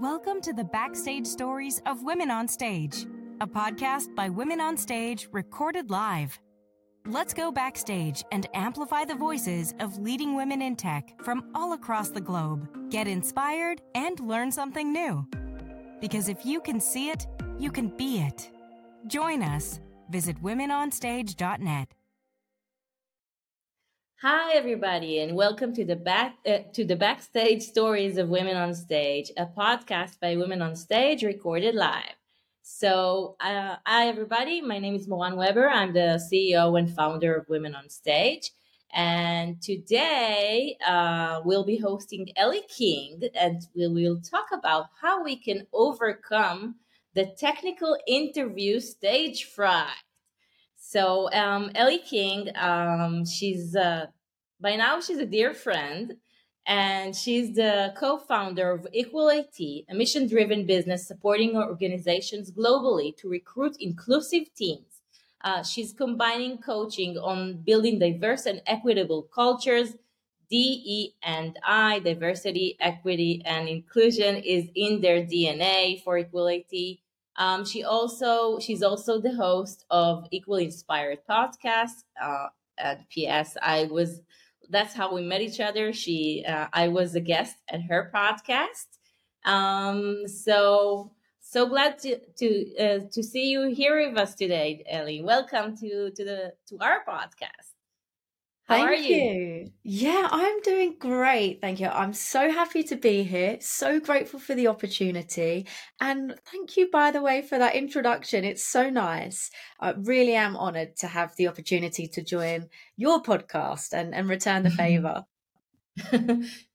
Welcome to the backstage stories of Women on Stage, a podcast by Women on Stage recorded live. Let's go backstage and amplify the voices of leading women in tech from all across the globe. Get inspired and learn something new. Because if you can see it, you can be it. Join us. Visit womenonstage.net. Hi, everybody, and welcome to the back uh, to the backstage stories of Women on Stage, a podcast by Women on Stage, recorded live. So, uh, hi, everybody. My name is Moran Weber. I'm the CEO and founder of Women on Stage. And today uh, we'll be hosting Ellie King, and we will talk about how we can overcome the technical interview stage fright. So, um, Ellie King, um, she's uh, by now she's a dear friend and she's the co-founder of Equal IT, a mission-driven business supporting organizations globally to recruit inclusive teams. Uh, she's combining coaching on building diverse and equitable cultures. DE and I, diversity, equity, and inclusion, is in their DNA for Equal IT. Um, she also she's also the host of Equally Inspired podcast. Uh, at PS, I was that's how we met each other. She, uh, I was a guest at her podcast. Um, so so glad to to uh, to see you here with us today, Ellie. Welcome to to the to our podcast. How Thank are you? you? Yeah, I'm doing great. Thank you. I'm so happy to be here. So grateful for the opportunity. And thank you, by the way, for that introduction. It's so nice. I really am honored to have the opportunity to join your podcast and, and return the favor.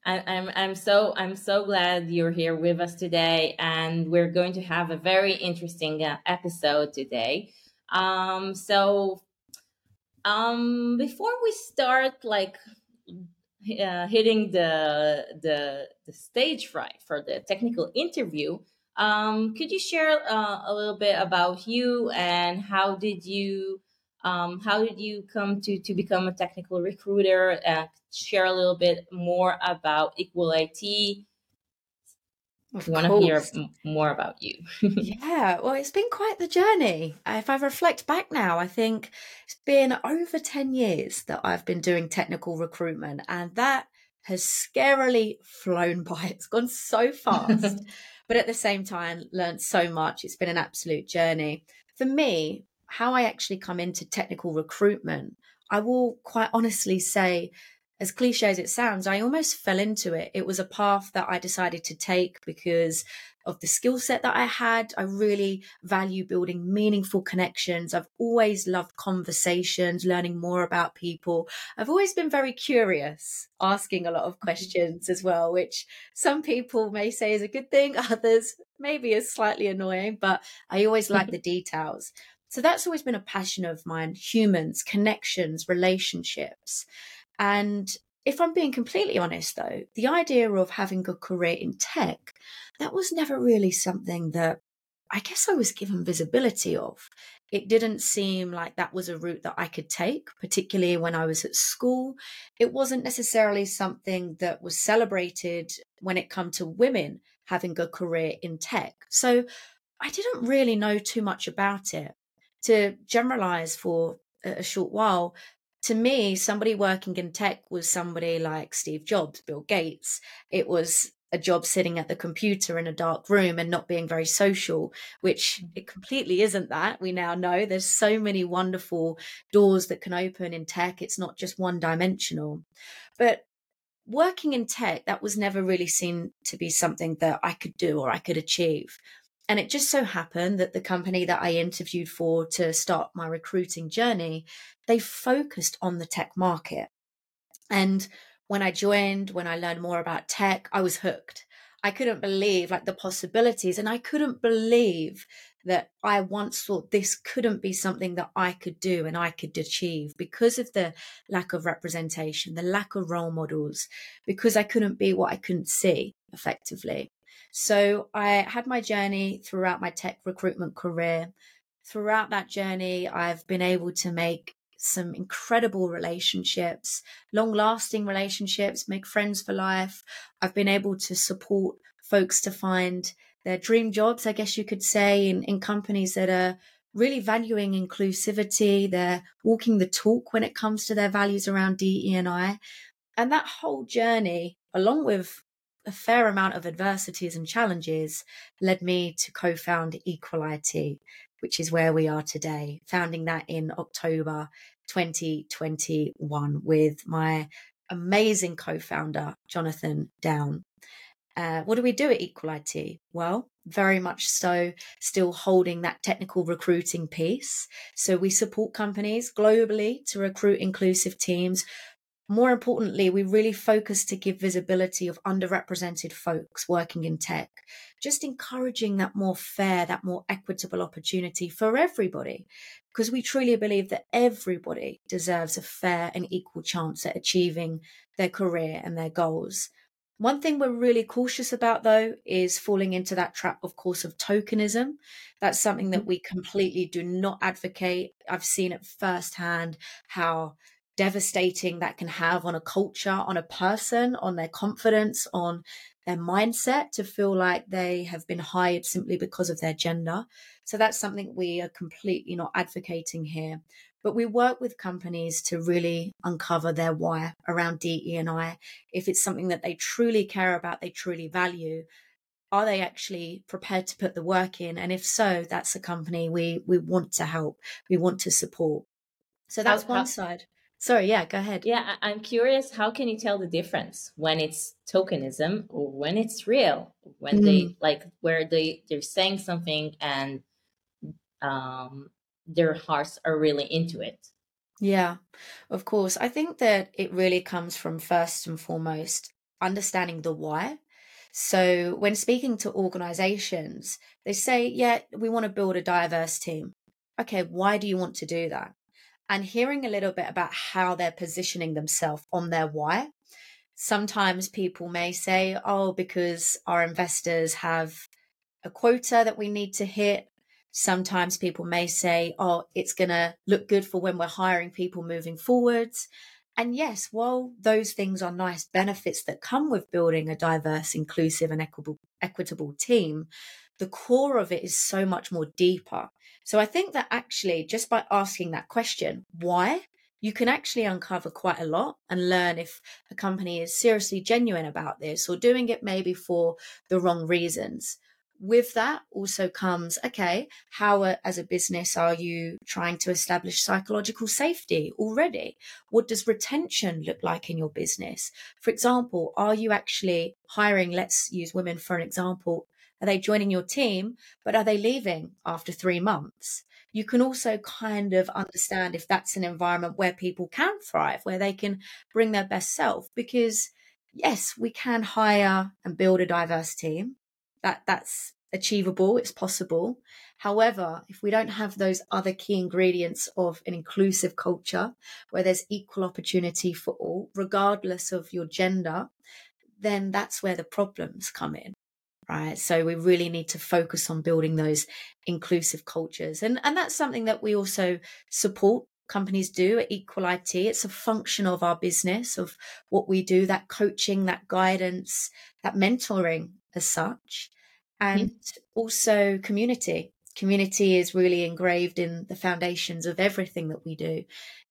I, I'm I'm so I'm so glad you're here with us today, and we're going to have a very interesting uh, episode today. Um, so um, before we start, like uh, hitting the the the stage fright for the technical interview, um, could you share uh, a little bit about you and how did you um, how did you come to to become a technical recruiter? And share a little bit more about Equal IT of we want to hear more about you. yeah, well, it's been quite the journey. If I reflect back now, I think it's been over 10 years that I've been doing technical recruitment, and that has scarily flown by. It's gone so fast, but at the same time, learned so much. It's been an absolute journey. For me, how I actually come into technical recruitment, I will quite honestly say as cliche as it sounds, I almost fell into it. It was a path that I decided to take because of the skill set that I had. I really value building meaningful connections. I've always loved conversations, learning more about people. I've always been very curious, asking a lot of mm-hmm. questions as well, which some people may say is a good thing, others maybe is slightly annoying, but I always like the details. So that's always been a passion of mine humans, connections, relationships. And if I'm being completely honest, though, the idea of having a career in tech, that was never really something that I guess I was given visibility of. It didn't seem like that was a route that I could take, particularly when I was at school. It wasn't necessarily something that was celebrated when it come to women having a career in tech. So I didn't really know too much about it. To generalize for a short while, to me, somebody working in tech was somebody like Steve Jobs, Bill Gates. It was a job sitting at the computer in a dark room and not being very social, which mm. it completely isn't that. We now know there's so many wonderful doors that can open in tech. It's not just one dimensional. But working in tech, that was never really seen to be something that I could do or I could achieve. And it just so happened that the company that I interviewed for to start my recruiting journey, they focused on the tech market. And when I joined, when I learned more about tech, I was hooked. I couldn't believe like the possibilities and I couldn't believe that I once thought this couldn't be something that I could do and I could achieve because of the lack of representation, the lack of role models, because I couldn't be what I couldn't see effectively. So I had my journey throughout my tech recruitment career. Throughout that journey, I've been able to make some incredible relationships, long lasting relationships, make friends for life. I've been able to support folks to find their dream jobs, I guess you could say, in, in companies that are really valuing inclusivity. They're walking the talk when it comes to their values around DE and I. And that whole journey, along with a fair amount of adversities and challenges, led me to co found Equal IT, which is where we are today, founding that in October 2021 with my amazing co founder, Jonathan Down. Uh, what do we do at Equal IT? Well, very much so, still holding that technical recruiting piece. So we support companies globally to recruit inclusive teams. More importantly, we really focus to give visibility of underrepresented folks working in tech, just encouraging that more fair, that more equitable opportunity for everybody, because we truly believe that everybody deserves a fair and equal chance at achieving their career and their goals. One thing we're really cautious about, though, is falling into that trap, of course, of tokenism. That's something that mm. we completely do not advocate. I've seen it firsthand how devastating that can have on a culture, on a person, on their confidence, on their mindset to feel like they have been hired simply because of their gender. So that's something we are completely not advocating here. But we work with companies to really uncover their why around DE and I. If it's something that they truly care about, they truly value, are they actually prepared to put the work in? And if so, that's a company we we want to help, we want to support. So that's how, one side. Sorry, yeah, go ahead. Yeah, I'm curious. How can you tell the difference when it's tokenism or when it's real? When mm. they like where they they're saying something and um their hearts are really into it. Yeah, of course. I think that it really comes from first and foremost understanding the why. So when speaking to organizations, they say, yeah, we want to build a diverse team. Okay, why do you want to do that? And hearing a little bit about how they're positioning themselves on their why. Sometimes people may say, oh, because our investors have a quota that we need to hit Sometimes people may say, oh, it's going to look good for when we're hiring people moving forwards. And yes, while those things are nice benefits that come with building a diverse, inclusive, and equitable, equitable team, the core of it is so much more deeper. So I think that actually, just by asking that question, why, you can actually uncover quite a lot and learn if a company is seriously genuine about this or doing it maybe for the wrong reasons. With that also comes okay how uh, as a business are you trying to establish psychological safety already? What does retention look like in your business? For example are you actually hiring let's use women for an example are they joining your team but are they leaving after 3 months? You can also kind of understand if that's an environment where people can thrive where they can bring their best self because yes we can hire and build a diverse team. That that's achievable it's possible. However if we don't have those other key ingredients of an inclusive culture where there's equal opportunity for all regardless of your gender then that's where the problems come in right so we really need to focus on building those inclusive cultures and and that's something that we also support companies do at Equal IT. It's a function of our business, of what we do, that coaching, that guidance, that mentoring as such. And mm-hmm. also community. Community is really engraved in the foundations of everything that we do.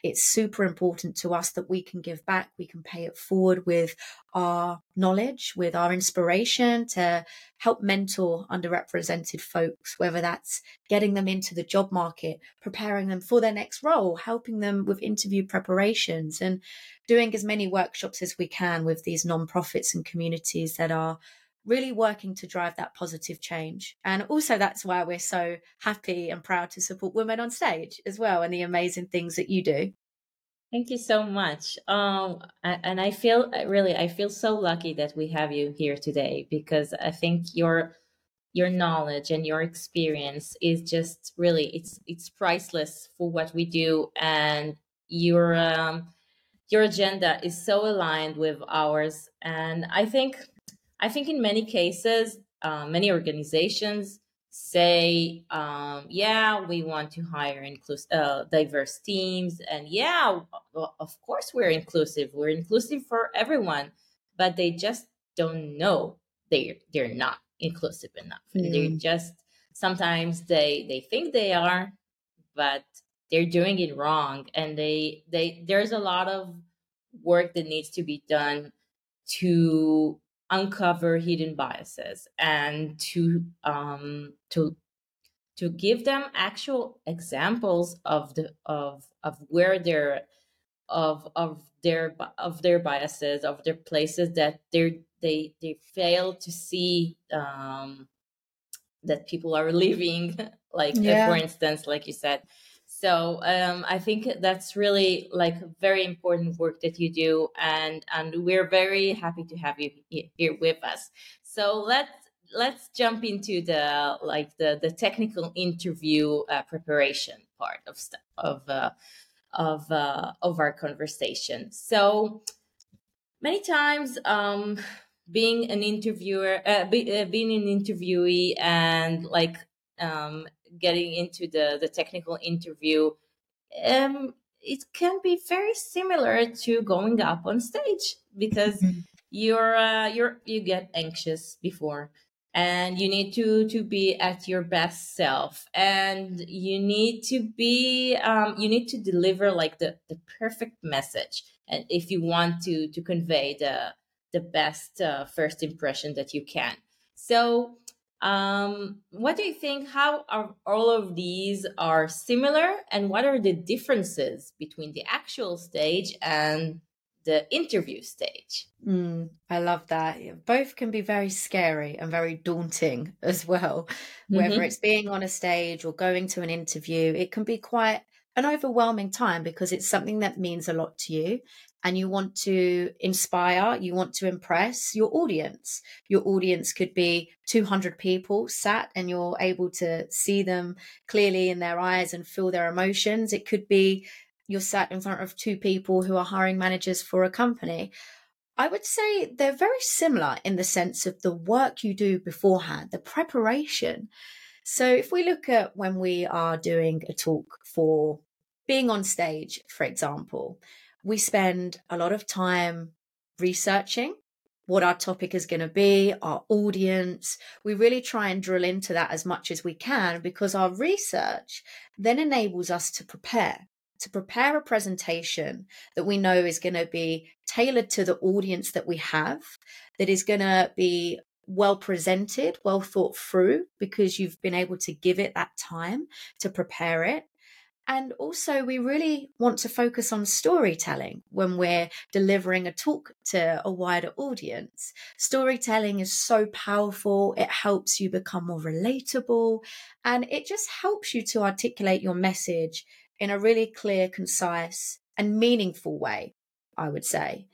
It's super important to us that we can give back, we can pay it forward with our knowledge, with our inspiration to help mentor underrepresented folks, whether that's getting them into the job market, preparing them for their next role, helping them with interview preparations, and doing as many workshops as we can with these nonprofits and communities that are really working to drive that positive change. And also, that's why we're so happy and proud to support Women on Stage as well and the amazing things that you do. Thank you so much. Um, and I feel really, I feel so lucky that we have you here today because I think your your knowledge and your experience is just really it's it's priceless for what we do and your um, your agenda is so aligned with ours and i think I think in many cases, uh, many organizations say, um, yeah, we want to hire inclusive, uh, diverse teams, and yeah, of course we're inclusive. We're inclusive for everyone, but they just don't know they they're not inclusive enough. Mm. They just sometimes they they think they are, but they're doing it wrong, and they they there's a lot of work that needs to be done to uncover hidden biases and to um to to give them actual examples of the of of where they're of of their of their biases of their places that they they they fail to see um that people are living like yeah. for instance like you said so um, I think that's really like very important work that you do, and and we're very happy to have you here with us. So let's let's jump into the like the the technical interview uh, preparation part of of uh, of uh, of our conversation. So many times, um, being an interviewer, uh, be, uh, being an interviewee, and like um, getting into the the technical interview um it can be very similar to going up on stage because mm-hmm. you're uh, you're you get anxious before and you need to to be at your best self and you need to be um, you need to deliver like the the perfect message and if you want to to convey the the best uh, first impression that you can so um, what do you think? How are all of these are similar, and what are the differences between the actual stage and the interview stage? Mm, I love that. Both can be very scary and very daunting as well. Whether mm-hmm. it's being on a stage or going to an interview, it can be quite an overwhelming time because it's something that means a lot to you and you want to inspire, you want to impress your audience. Your audience could be 200 people sat and you're able to see them clearly in their eyes and feel their emotions. It could be you're sat in front of two people who are hiring managers for a company. I would say they're very similar in the sense of the work you do beforehand, the preparation. So if we look at when we are doing a talk for being on stage, for example, we spend a lot of time researching what our topic is going to be, our audience. We really try and drill into that as much as we can because our research then enables us to prepare, to prepare a presentation that we know is going to be tailored to the audience that we have, that is going to be well presented, well thought through, because you've been able to give it that time to prepare it. And also, we really want to focus on storytelling when we're delivering a talk to a wider audience. Storytelling is so powerful, it helps you become more relatable, and it just helps you to articulate your message in a really clear, concise, and meaningful way, I would say.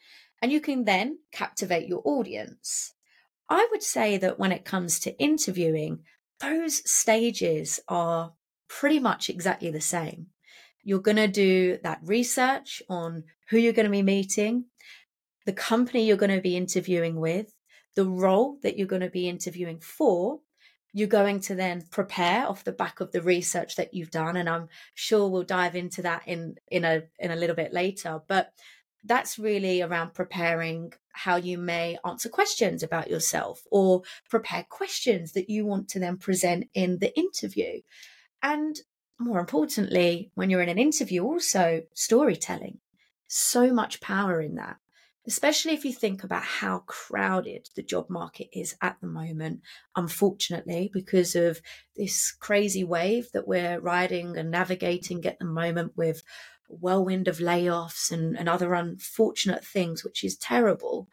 And you can then captivate your audience. I would say that when it comes to interviewing, those stages are pretty much exactly the same. You're going to do that research on who you're going to be meeting, the company you're going to be interviewing with, the role that you're going to be interviewing for. You're going to then prepare off the back of the research that you've done, and I'm sure we'll dive into that in in a in a little bit later. But that's really around preparing how you may answer questions about yourself or prepare questions that you want to then present in the interview. And more importantly, when you're in an interview, also storytelling. So much power in that, especially if you think about how crowded the job market is at the moment, unfortunately, because of this crazy wave that we're riding and navigating at the moment with a whirlwind of layoffs and, and other unfortunate things, which is terrible.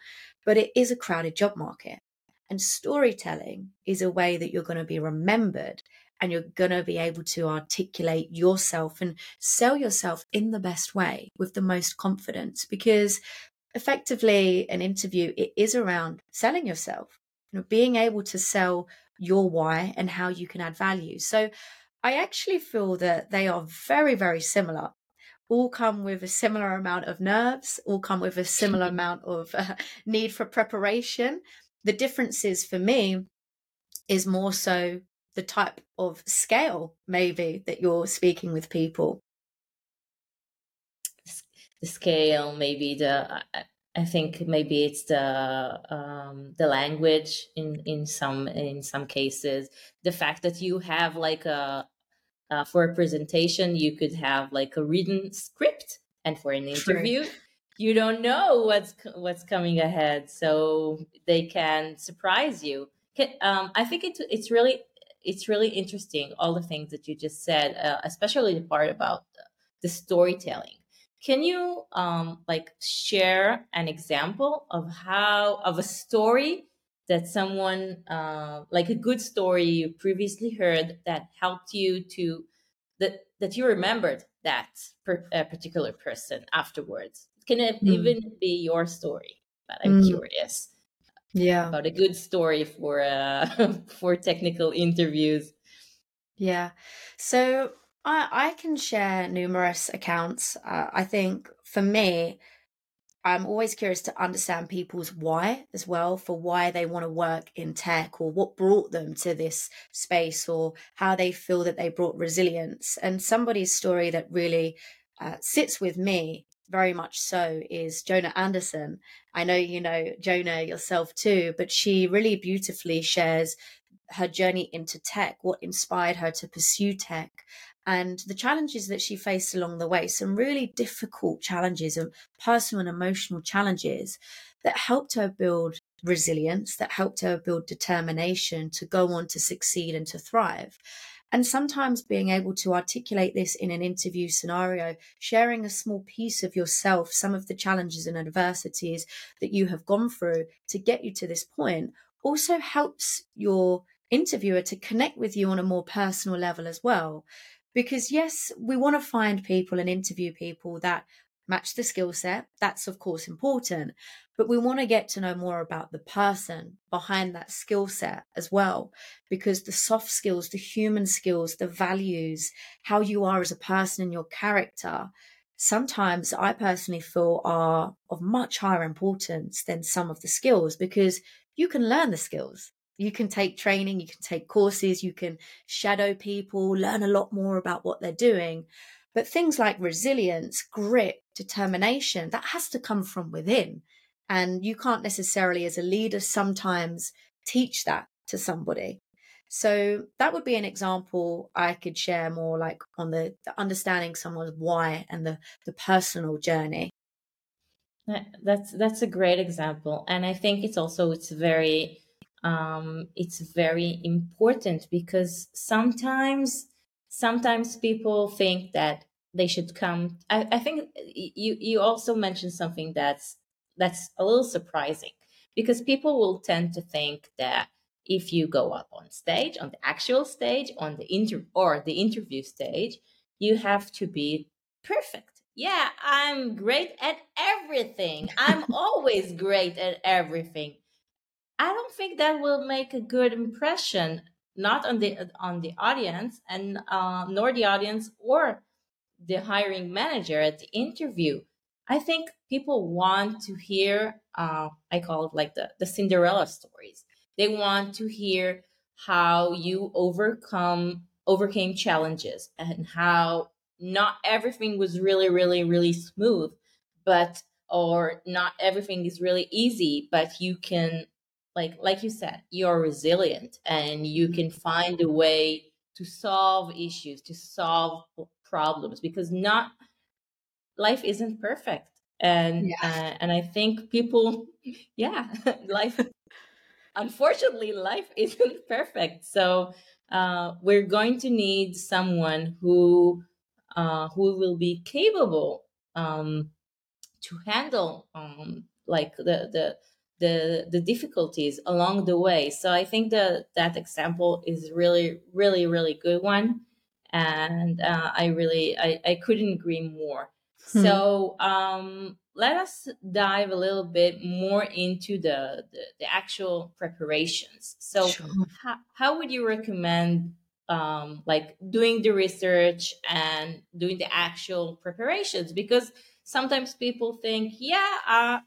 But it is a crowded job market. And storytelling is a way that you're going to be remembered and you're going to be able to articulate yourself and sell yourself in the best way with the most confidence because effectively an interview it is around selling yourself you know being able to sell your why and how you can add value. So i actually feel that they are very very similar. All come with a similar amount of nerves all come with a similar amount of uh, need for preparation. The differences for me is more so the type of scale maybe that you're speaking with people. The scale maybe the I think maybe it's the um, the language in in some in some cases. The fact that you have like a uh, for a presentation you could have like a written script and for an interview True. you don't know what's what's coming ahead so they can surprise you. Um, I think it's it's really it's really interesting all the things that you just said uh, especially the part about the, the storytelling can you um, like share an example of how of a story that someone uh, like a good story you previously heard that helped you to that that you remembered that per, particular person afterwards? Can it mm. even be your story? But I'm mm. curious. Yeah, about a good story for uh, for technical interviews. Yeah. So I, I can share numerous accounts. Uh, I think for me, I'm always curious to understand people's why as well, for why they want to work in tech or what brought them to this space or how they feel that they brought resilience. And somebody's story that really uh, sits with me very much so is Jonah Anderson. I know you know Jonah yourself too, but she really beautifully shares her journey into tech, what inspired her to pursue tech, and the challenges that she faced along the way, some really difficult challenges and personal and emotional challenges that helped her build resilience, that helped her build determination to go on to succeed and to thrive. And sometimes being able to articulate this in an interview scenario, sharing a small piece of yourself, some of the challenges and adversities that you have gone through to get you to this point, also helps your interviewer to connect with you on a more personal level as well. Because, yes, we want to find people and interview people that match the skill set. That's, of course, important. But we want to get to know more about the person behind that skill set as well. Because the soft skills, the human skills, the values, how you are as a person and your character, sometimes I personally feel are of much higher importance than some of the skills because you can learn the skills you can take training, you can take courses, you can shadow people, learn a lot more about what they're doing. But things like resilience, grit, determination, that has to come from within. And you can't necessarily, as a leader, sometimes teach that to somebody. So that would be an example I could share more like on the, the understanding someone's why and the, the personal journey. That's that's a great example. And I think it's also it's very um, it's very important because sometimes sometimes people think that they should come I, I think you you also mentioned something that's that's a little surprising because people will tend to think that if you go up on stage on the actual stage on the inter or the interview stage you have to be perfect. Yeah i'm great at everything. I'm always great at everything. I don't think that will make a good impression, not on the on the audience and uh, nor the audience or the hiring manager at the interview. I think people want to hear. Uh, I call it like the the Cinderella stories. They want to hear how you overcome overcame challenges and how not everything was really really really smooth but or not everything is really easy but you can like like you said you're resilient and you can find a way to solve issues to solve problems because not life isn't perfect and yeah. uh, and i think people yeah life unfortunately life isn't perfect so uh, we're going to need someone who uh, who will be capable um, to handle um, like the the the the difficulties along the way. So I think that that example is really really really good one, and uh, I really I, I couldn't agree more. Hmm. So um, let us dive a little bit more into the the, the actual preparations. So sure. how, how would you recommend um, like doing the research and doing the actual preparations because sometimes people think yeah uh,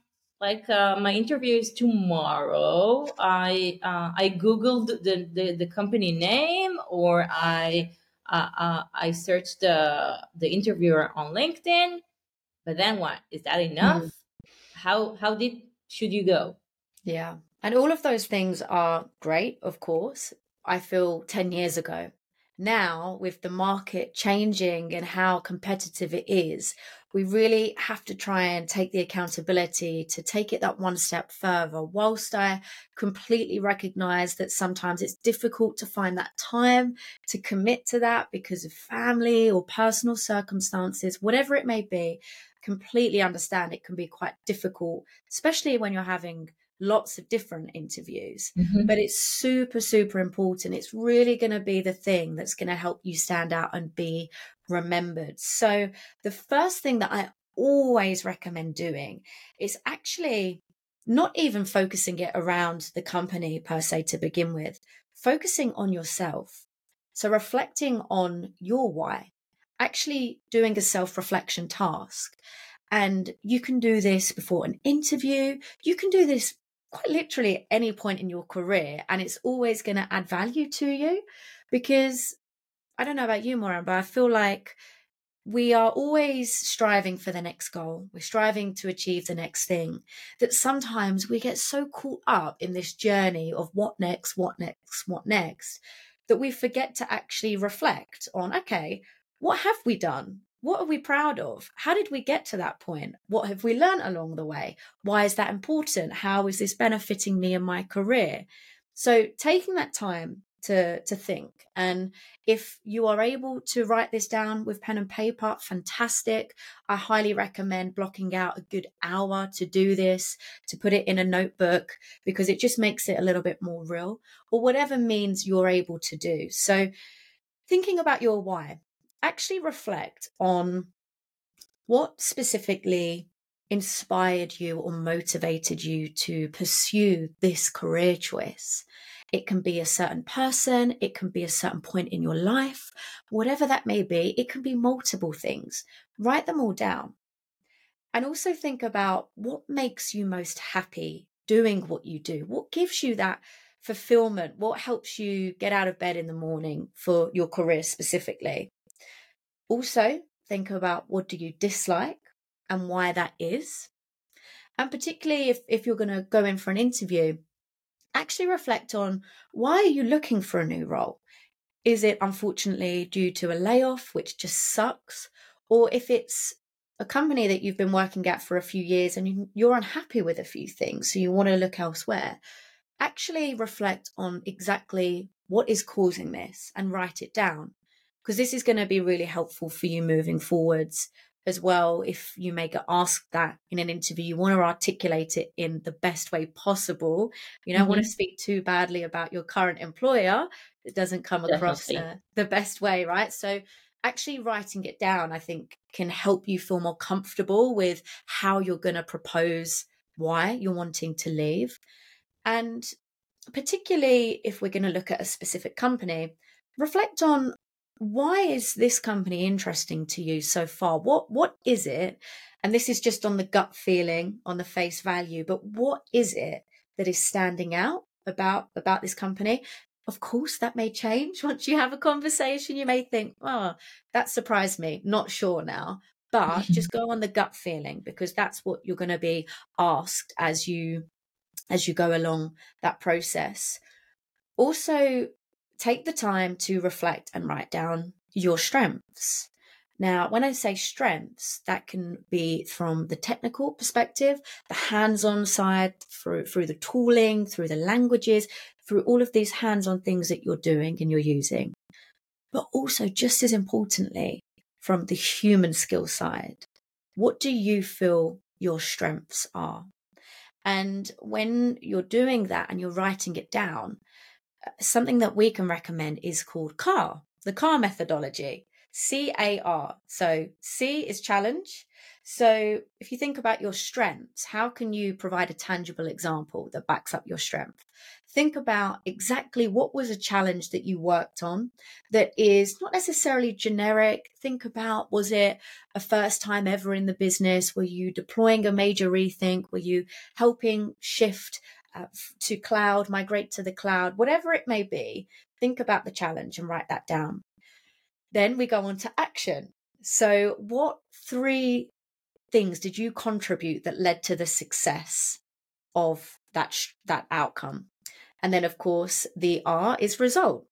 like uh, my interview is tomorrow. I uh, I googled the, the, the company name, or I uh, uh, I searched the the interviewer on LinkedIn. But then what is that enough? Mm. How how did should you go? Yeah, and all of those things are great, of course. I feel ten years ago now with the market changing and how competitive it is we really have to try and take the accountability to take it that one step further. Whilst i completely recognize that sometimes it's difficult to find that time to commit to that because of family or personal circumstances whatever it may be completely understand it can be quite difficult especially when you're having lots of different interviews, mm-hmm. but it's super, super important. It's really going to be the thing that's going to help you stand out and be remembered. So, the first thing that I always recommend doing is actually not even focusing it around the company per se to begin with, focusing on yourself. So, reflecting on your why, actually doing a self reflection task. And you can do this before an interview. You can do this quite literally at any point in your career and it's always going to add value to you because I don't know about you, Moran, but I feel like we are always striving for the next goal. We're striving to achieve the next thing. That sometimes we get so caught up in this journey of what next, what next, what next, that we forget to actually reflect on okay, what have we done? What are we proud of? How did we get to that point? What have we learned along the way? Why is that important? How is this benefiting me in my career? So taking that time to to think and if you are able to write this down with pen and paper fantastic i highly recommend blocking out a good hour to do this to put it in a notebook because it just makes it a little bit more real or whatever means you're able to do so thinking about your why actually reflect on what specifically inspired you or motivated you to pursue this career choice. It can be a certain person, it can be a certain point in your life, whatever that may be, it can be multiple things. Write them all down. And also think about what makes you most happy doing what you do. What gives you that fulfillment? What helps you get out of bed in the morning for your career specifically? Also, think about what do you dislike and why that is. And particularly if, if you're going to go in for an interview, actually reflect on why are you looking for a new role? Is it unfortunately due to a layoff, which just sucks? Or if it's a company that you've been working at for a few years and you're unhappy with a few things, so you want to look elsewhere, actually reflect on exactly what is causing this and write it down because this is going to be really helpful for you moving forwards as well. If you may get asked that in an interview, you want to articulate it in the best way possible. You don't mm-hmm. want to speak too badly about your current employer. It doesn't come across uh, the best way, right? So, actually writing it down, I think, can help you feel more comfortable with how you're going to propose why you're wanting to leave. And particularly if we're going to look at a specific company, reflect on why is this company interesting to you so far? What what is it? And this is just on the gut feeling, on the face value, but what is it that is standing out about about this company? Of course, that may change once you have a conversation. You may think, "Oh, that surprised me." Not sure now, but just go on the gut feeling because that's what you're going to be asked as you as you go along that process. Also, take the time to reflect and write down your strengths. Now, when I say strengths, that can be from the technical perspective, the hands on side, through, through the tooling, through the languages, through all of these hands on things that you're doing and you're using. But also, just as importantly, from the human skill side, what do you feel your strengths are? And when you're doing that and you're writing it down, something that we can recommend is called CAR, the CAR methodology. C A R. So C is challenge. So if you think about your strengths, how can you provide a tangible example that backs up your strength? think about exactly what was a challenge that you worked on that is not necessarily generic. Think about was it a first time ever in the business? Were you deploying a major rethink? Were you helping shift uh, to cloud, migrate to the cloud, whatever it may be? Think about the challenge and write that down. Then we go on to action. So, what three things did you contribute that led to the success of that sh- that outcome? And then, of course, the R is result.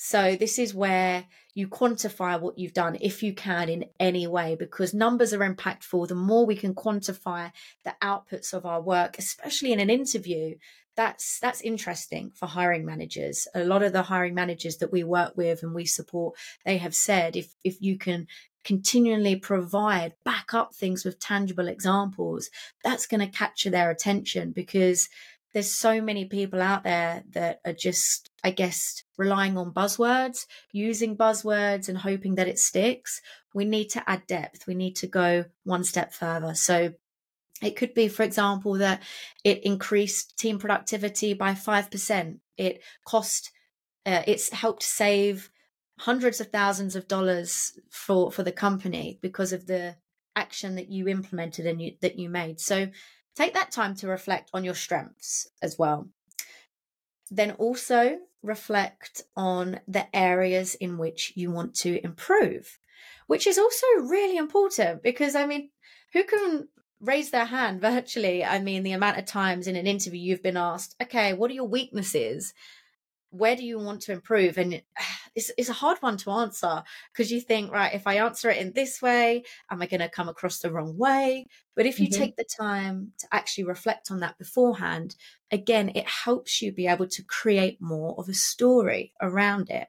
So this is where you quantify what you've done if you can in any way, because numbers are impactful. The more we can quantify the outputs of our work, especially in an interview, that's that's interesting for hiring managers. A lot of the hiring managers that we work with and we support, they have said if if you can continually provide back up things with tangible examples, that's going to capture their attention because there's so many people out there that are just, I guess, relying on buzzwords, using buzzwords and hoping that it sticks. We need to add depth. We need to go one step further. So it could be, for example, that it increased team productivity by 5%. It cost, uh, it's helped save hundreds of thousands of dollars for, for the company because of the action that you implemented and you, that you made. So Take that time to reflect on your strengths as well. Then also reflect on the areas in which you want to improve, which is also really important because, I mean, who can raise their hand virtually? I mean, the amount of times in an interview you've been asked, okay, what are your weaknesses? Where do you want to improve? And it's, it's a hard one to answer because you think right if i answer it in this way am i going to come across the wrong way? But if you mm-hmm. take the time to actually reflect on that beforehand again it helps you be able to create more of a story around it.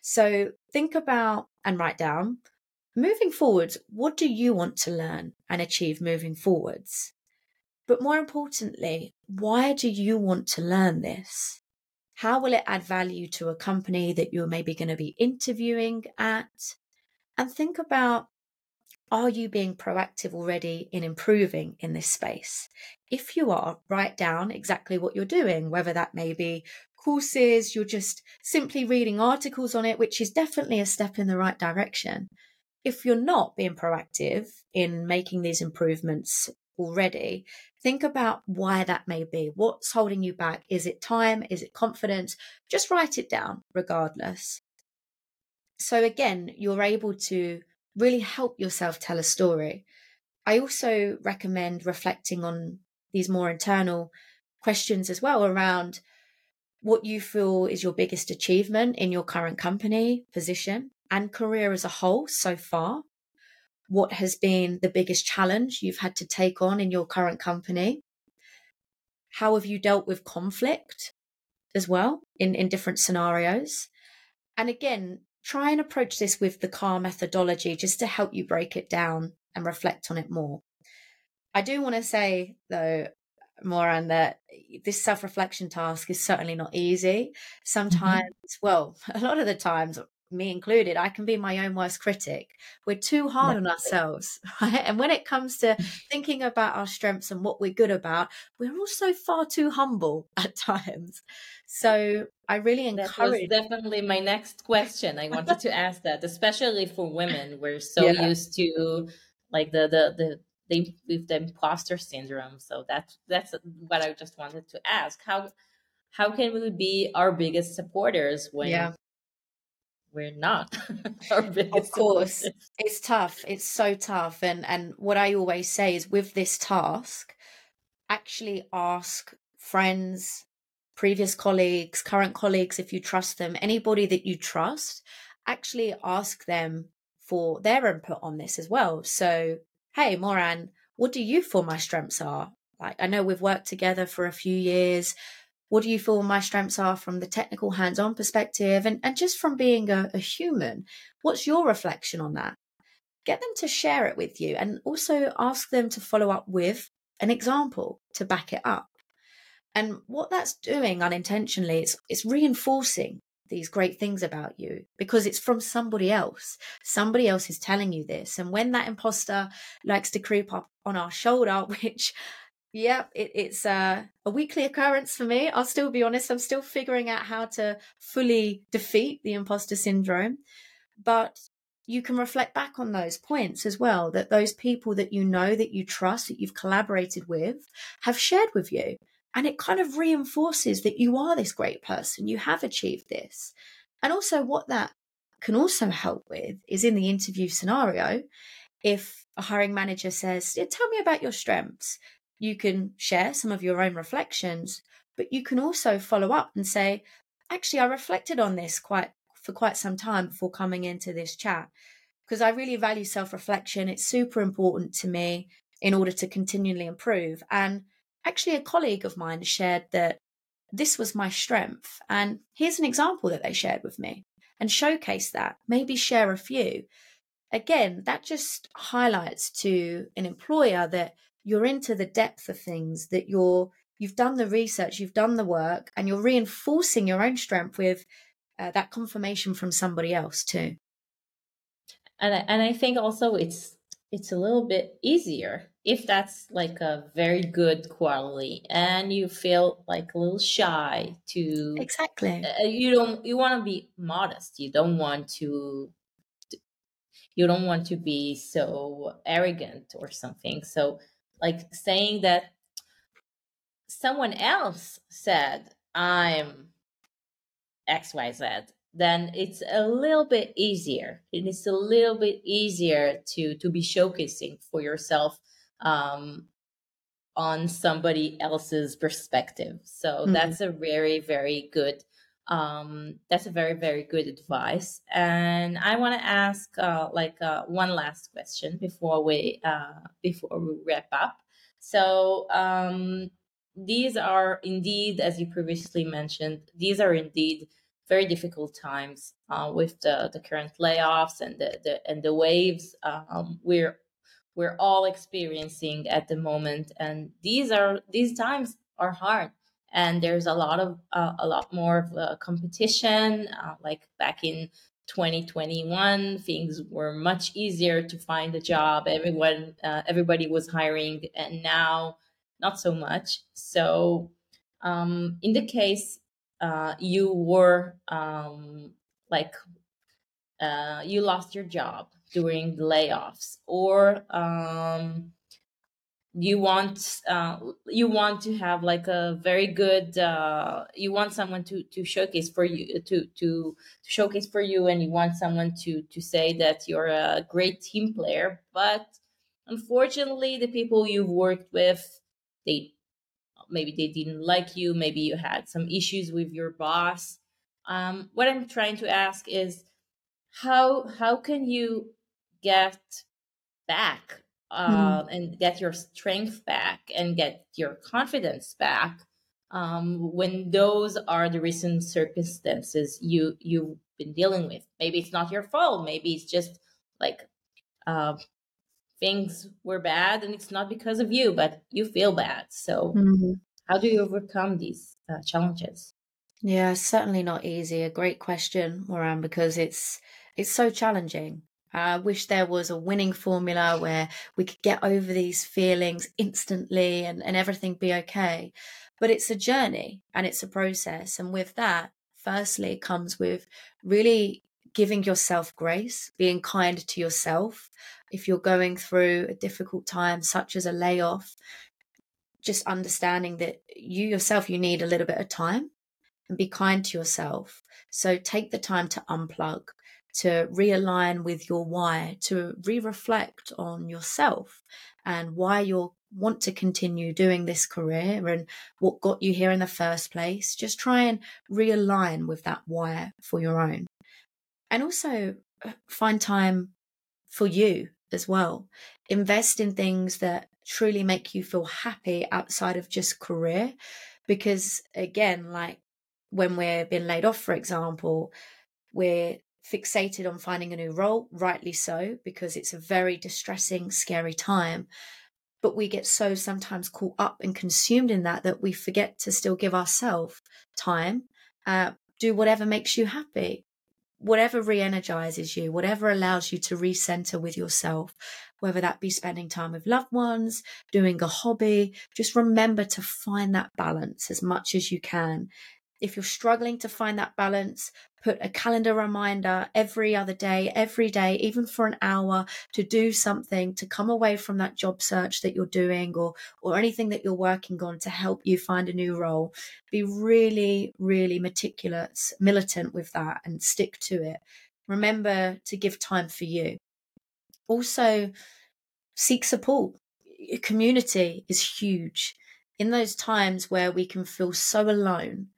So think about and write down moving forwards what do you want to learn and achieve moving forwards? But more importantly why do you want to learn this how will it add value to a company that you're maybe going to be interviewing at? And think about are you being proactive already in improving in this space? If you are, write down exactly what you're doing, whether that may be courses, you're just simply reading articles on it, which is definitely a step in the right direction. If you're not being proactive in making these improvements already, think about why that may be. What's holding you back? Is it time? Is it confidence? Just write it down regardless. So, again, you're able to really help yourself tell a story. I also recommend reflecting on these more internal questions as well around what you feel is your biggest achievement in your current company, position, and career as a whole so far what has been the biggest challenge you've had to take on in your current company? How have you dealt with conflict as well in, in different scenarios? And again, try and approach this with the CAR methodology just to help you break it down and reflect on it more. I do want to say, though, Moran, that this self reflection task is certainly not easy. Mm-hmm. Sometimes, mm-hmm. well, a lot of the times, me included, I can be my own worst critic. We're too hard on ourselves, right? And when it comes to thinking about our strengths and what we're good about, we're also far too humble at times. So I really encourage. That was definitely my next question. I wanted to ask that, especially for women, we're so yeah. used to like the the the the with the imposter syndrome. So that's that's what I just wanted to ask. How how can we be our biggest supporters when yeah we're not. Of course. it's tough. It's so tough. And and what i always say is with this task actually ask friends previous colleagues current colleagues if you trust them anybody that you trust actually ask them for their input on this as well. So hey moran what do you feel my strengths are? Like i know we've worked together for a few years what do you feel my strengths are from the technical hands-on perspective and, and just from being a, a human what's your reflection on that get them to share it with you and also ask them to follow up with an example to back it up and what that's doing unintentionally is it's reinforcing these great things about you because it's from somebody else. Somebody else is telling you this. And when that imposter likes to creep up on our shoulder, which Yep, it, it's uh, a weekly occurrence for me. I'll still be honest, I'm still figuring out how to fully defeat the imposter syndrome. But you can reflect back on those points as well that those people that you know, that you trust, that you've collaborated with have shared with you. And it kind of reinforces that you are this great person, you have achieved this. And also, what that can also help with is in the interview scenario, if a hiring manager says, Tell me about your strengths, you can share some of your own reflections, but you can also follow up and say, Actually, I reflected on this quite for quite some time before coming into this chat because I really value self reflection. It's super important to me in order to continually improve. And actually, a colleague of mine shared that this was my strength. And here's an example that they shared with me and showcase that, maybe share a few. Again, that just highlights to an employer that you're into the depth of things, that you're you've done the research, you've done the work, and you're reinforcing your own strength with uh, that confirmation from somebody else too. And I, and I think also it's it's a little bit easier if that's like a very good quality and you feel like a little shy to exactly. uh, you don't you want to be modest. You don't want to you don't want to be so arrogant or something. So like saying that someone else said i'm xyz then it's a little bit easier and it's a little bit easier to to be showcasing for yourself um on somebody else's perspective so mm-hmm. that's a very very good um that's a very very good advice. And i want to ask uh like uh one last question before we uh before we wrap up. So um these are indeed as you previously mentioned these are indeed very difficult times uh, with the, the current layoffs and the, the and the waves um, we're we're all experiencing at the moment. And these are these times are hard and there's a lot of uh, a lot more of a competition uh, like back in 2021 things were much easier to find a job. Everyone uh, everybody was hiring and now not so much. So um, in the case uh, you were um, like uh, you lost your job during the layoffs or um, you want uh, you want to have like a very good uh, you want someone to to showcase for you to to showcase for you and you want someone to to say that you're a great team player. But unfortunately the people you've worked with they maybe they didn't like you. Maybe you had some issues with your boss. Um, what i'm trying to ask is how how can you get back uh, mm. and get your strength back and get your confidence back um, when those are the recent circumstances you you've been dealing with. Maybe it's not your fault. Maybe it's just like uh, things were bad and it's not because of you but you feel bad. So mm-hmm. how do you overcome these uh, challenges? Yeah certainly not easy. A great question moran because it's it's so challenging i wish there was a winning formula where we could get over these feelings instantly and, and everything be okay. But it's a journey and it's a process. And with that firstly it comes with really giving yourself grace being kind to yourself. If you're going through a difficult time, such as a layoff, just understanding that you yourself, you need a little bit of time and be kind to yourself. So take the time to unplug, to realign with your why, to re reflect on yourself and why you want to continue doing this career and what got you here in the first place. Just try and realign with that why for your own. And also uh, find time for you as well. Invest in things that truly make you feel happy outside of just career. Because again, like when we're being laid off, for example, we're fixated on finding a new role, rightly so, because it's a very distressing, scary time. But we get so sometimes caught up and consumed in that that we forget to still give ourselves time, uh, do whatever makes you happy whatever re energizes you, whatever allows you to recenter with yourself, whether that be spending time with loved ones, doing a hobby, just remember to find that balance as much as you can. If you're struggling to find that balance, put a calendar reminder every other day, every day, even for an hour to do something to come away from that job search that you're doing or or anything that you're working on to help you find a new role. Be really, really meticulous, militant with that and stick to it. Remember to give time for you. Also, seek support. Community is huge. In those times where we can feel so alone,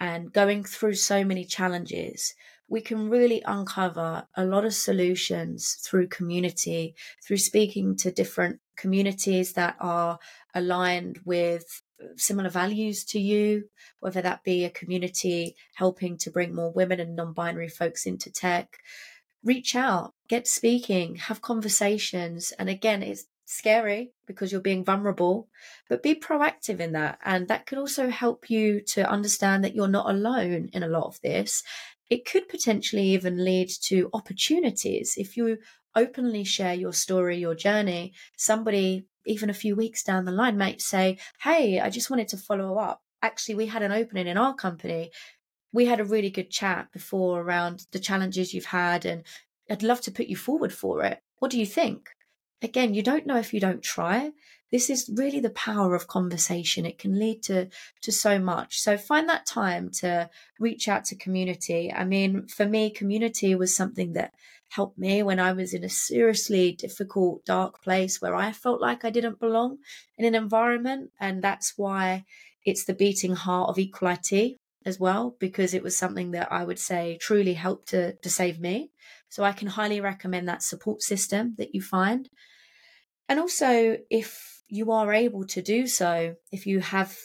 and going through so many challenges, we can really uncover a lot of solutions through community, through speaking to different communities that are aligned with similar values to you, whether that be a community helping to bring more women and non binary folks into tech. Reach out, get speaking, have conversations. And again, it's scary because you're being vulnerable, but be proactive in that. And that could also help you to understand that you're not alone in a lot of this. It could potentially even lead to opportunities. If you openly share your story, your journey, somebody, even a few weeks down the line, might say, Hey, I just wanted to follow up. Actually, we had an opening in our company. We had a really good chat before around the challenges you've had, and I'd love to put you forward for it. What do you think? Again, you don't know if you don't try. This is really the power of conversation. It can lead to to so much. So find that time to reach out to community. I mean, for me, community was something that helped me when I was in a seriously difficult, dark place where I felt like I didn't belong in an environment. And that's why it's the beating heart of Equal IT as well, because it was something that I would say truly helped to, to save me. So I can highly recommend that support system that you find. And also, if you are able to do so, if you have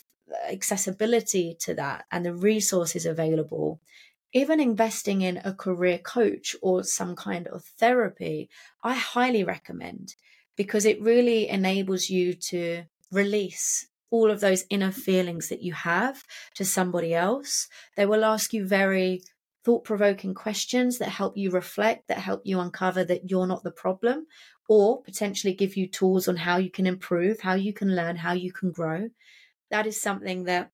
accessibility to that and the resources available, even investing in a career coach or some kind of therapy, I highly recommend because it really enables you to release all of those inner feelings that you have to somebody else. They will ask you very thought provoking questions that help you reflect, that help you uncover that you're not the problem, or potentially give you tools on how you can improve, how you can learn, how you can grow. That is something that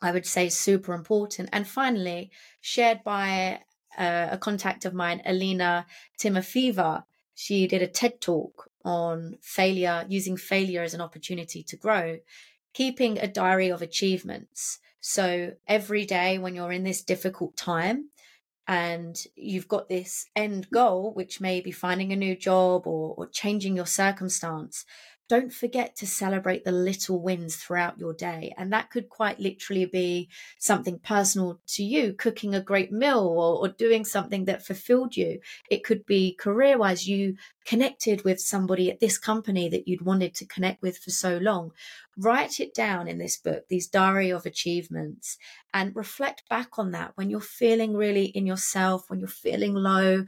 I would say is super important. And finally, shared by uh, a contact of mine, Alina Timofeeva, she did a TED talk on failure, using failure as an opportunity to grow, keeping a diary of achievements. So every day when you're in this difficult time, and you've got this end goal, which may be finding a new job or, or changing your circumstance, don't forget to celebrate the little wins throughout your day. And that could quite literally be something personal to you, cooking a great meal or, or doing something that fulfilled you. It could be career wise, you connected with somebody at this company that you'd wanted to connect with for so long. Write it down in this book, these diary of achievements, and reflect back on that when you're feeling really in yourself, when you're feeling low,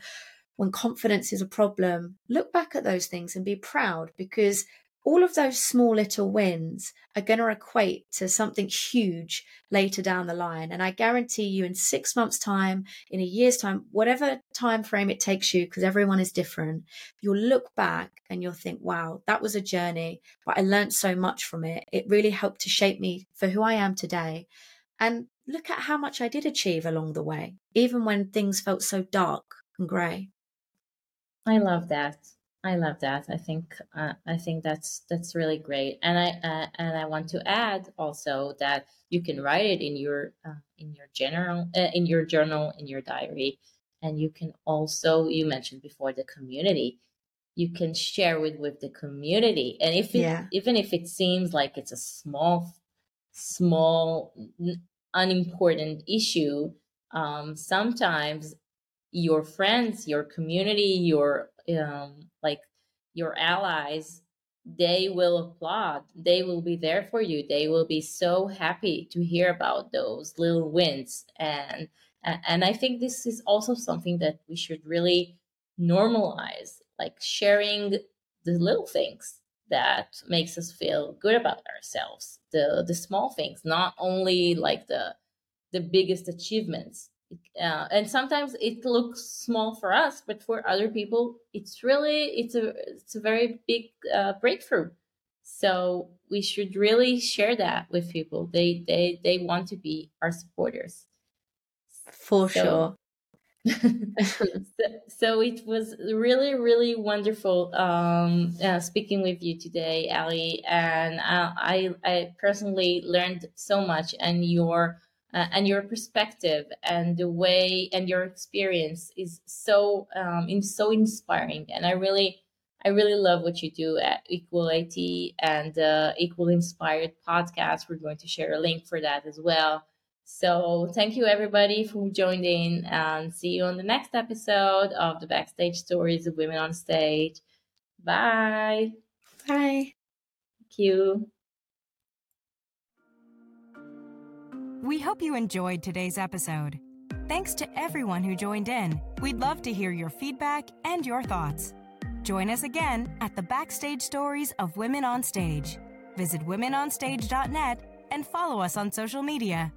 when confidence is a problem. Look back at those things and be proud because all of those small little wins are going to equate to something huge later down the line and i guarantee you in 6 months time in a year's time whatever time frame it takes you because everyone is different you'll look back and you'll think wow that was a journey but i learned so much from it. It really helped to shape me for who i am today. And look at how much i did achieve along the way even when things felt so dark and grey i love that I love that. I think uh, I think that's that's really great, and I uh, and I want to add also that you can write it in your uh, in your general uh, in your journal in your diary, and you can also you mentioned before the community. You can share with with the community, and if it, yeah. even if it seems like it's a small small unimportant issue, um, sometimes your friends, your community, your um, like your allies they will applaud. They will be there for you. They will be so happy to hear about those little wins. And and i think this is also something that we should really normalize like sharing the little things that makes us feel good about ourselves. The the small things not only like the the biggest achievements uh, and sometimes it looks small for us but for other people it's really it's a it's a very big uh, breakthrough. So we should really share that with people. They they they want to be our supporters. For so, sure. so, so, it was really really wonderful um, uh, speaking with you today Ellie and uh, i i personally learned so much and your uh, and your perspective and the way and your experience is so um, so inspiring. And i really i really love what you do at equal IT and uh, equal inspired podcast. We're going to share a link for that as well. So thank you everybody for joining and see you on the next episode of the backstage stories of women on stage. Bye. Bye. Thank you We hope you enjoyed today's episode. Thanks to everyone who joined in. We'd love to hear your feedback and your thoughts. Join us again at the backstage stories of Women on Stage. Visit womenonstage.net and follow us on social media.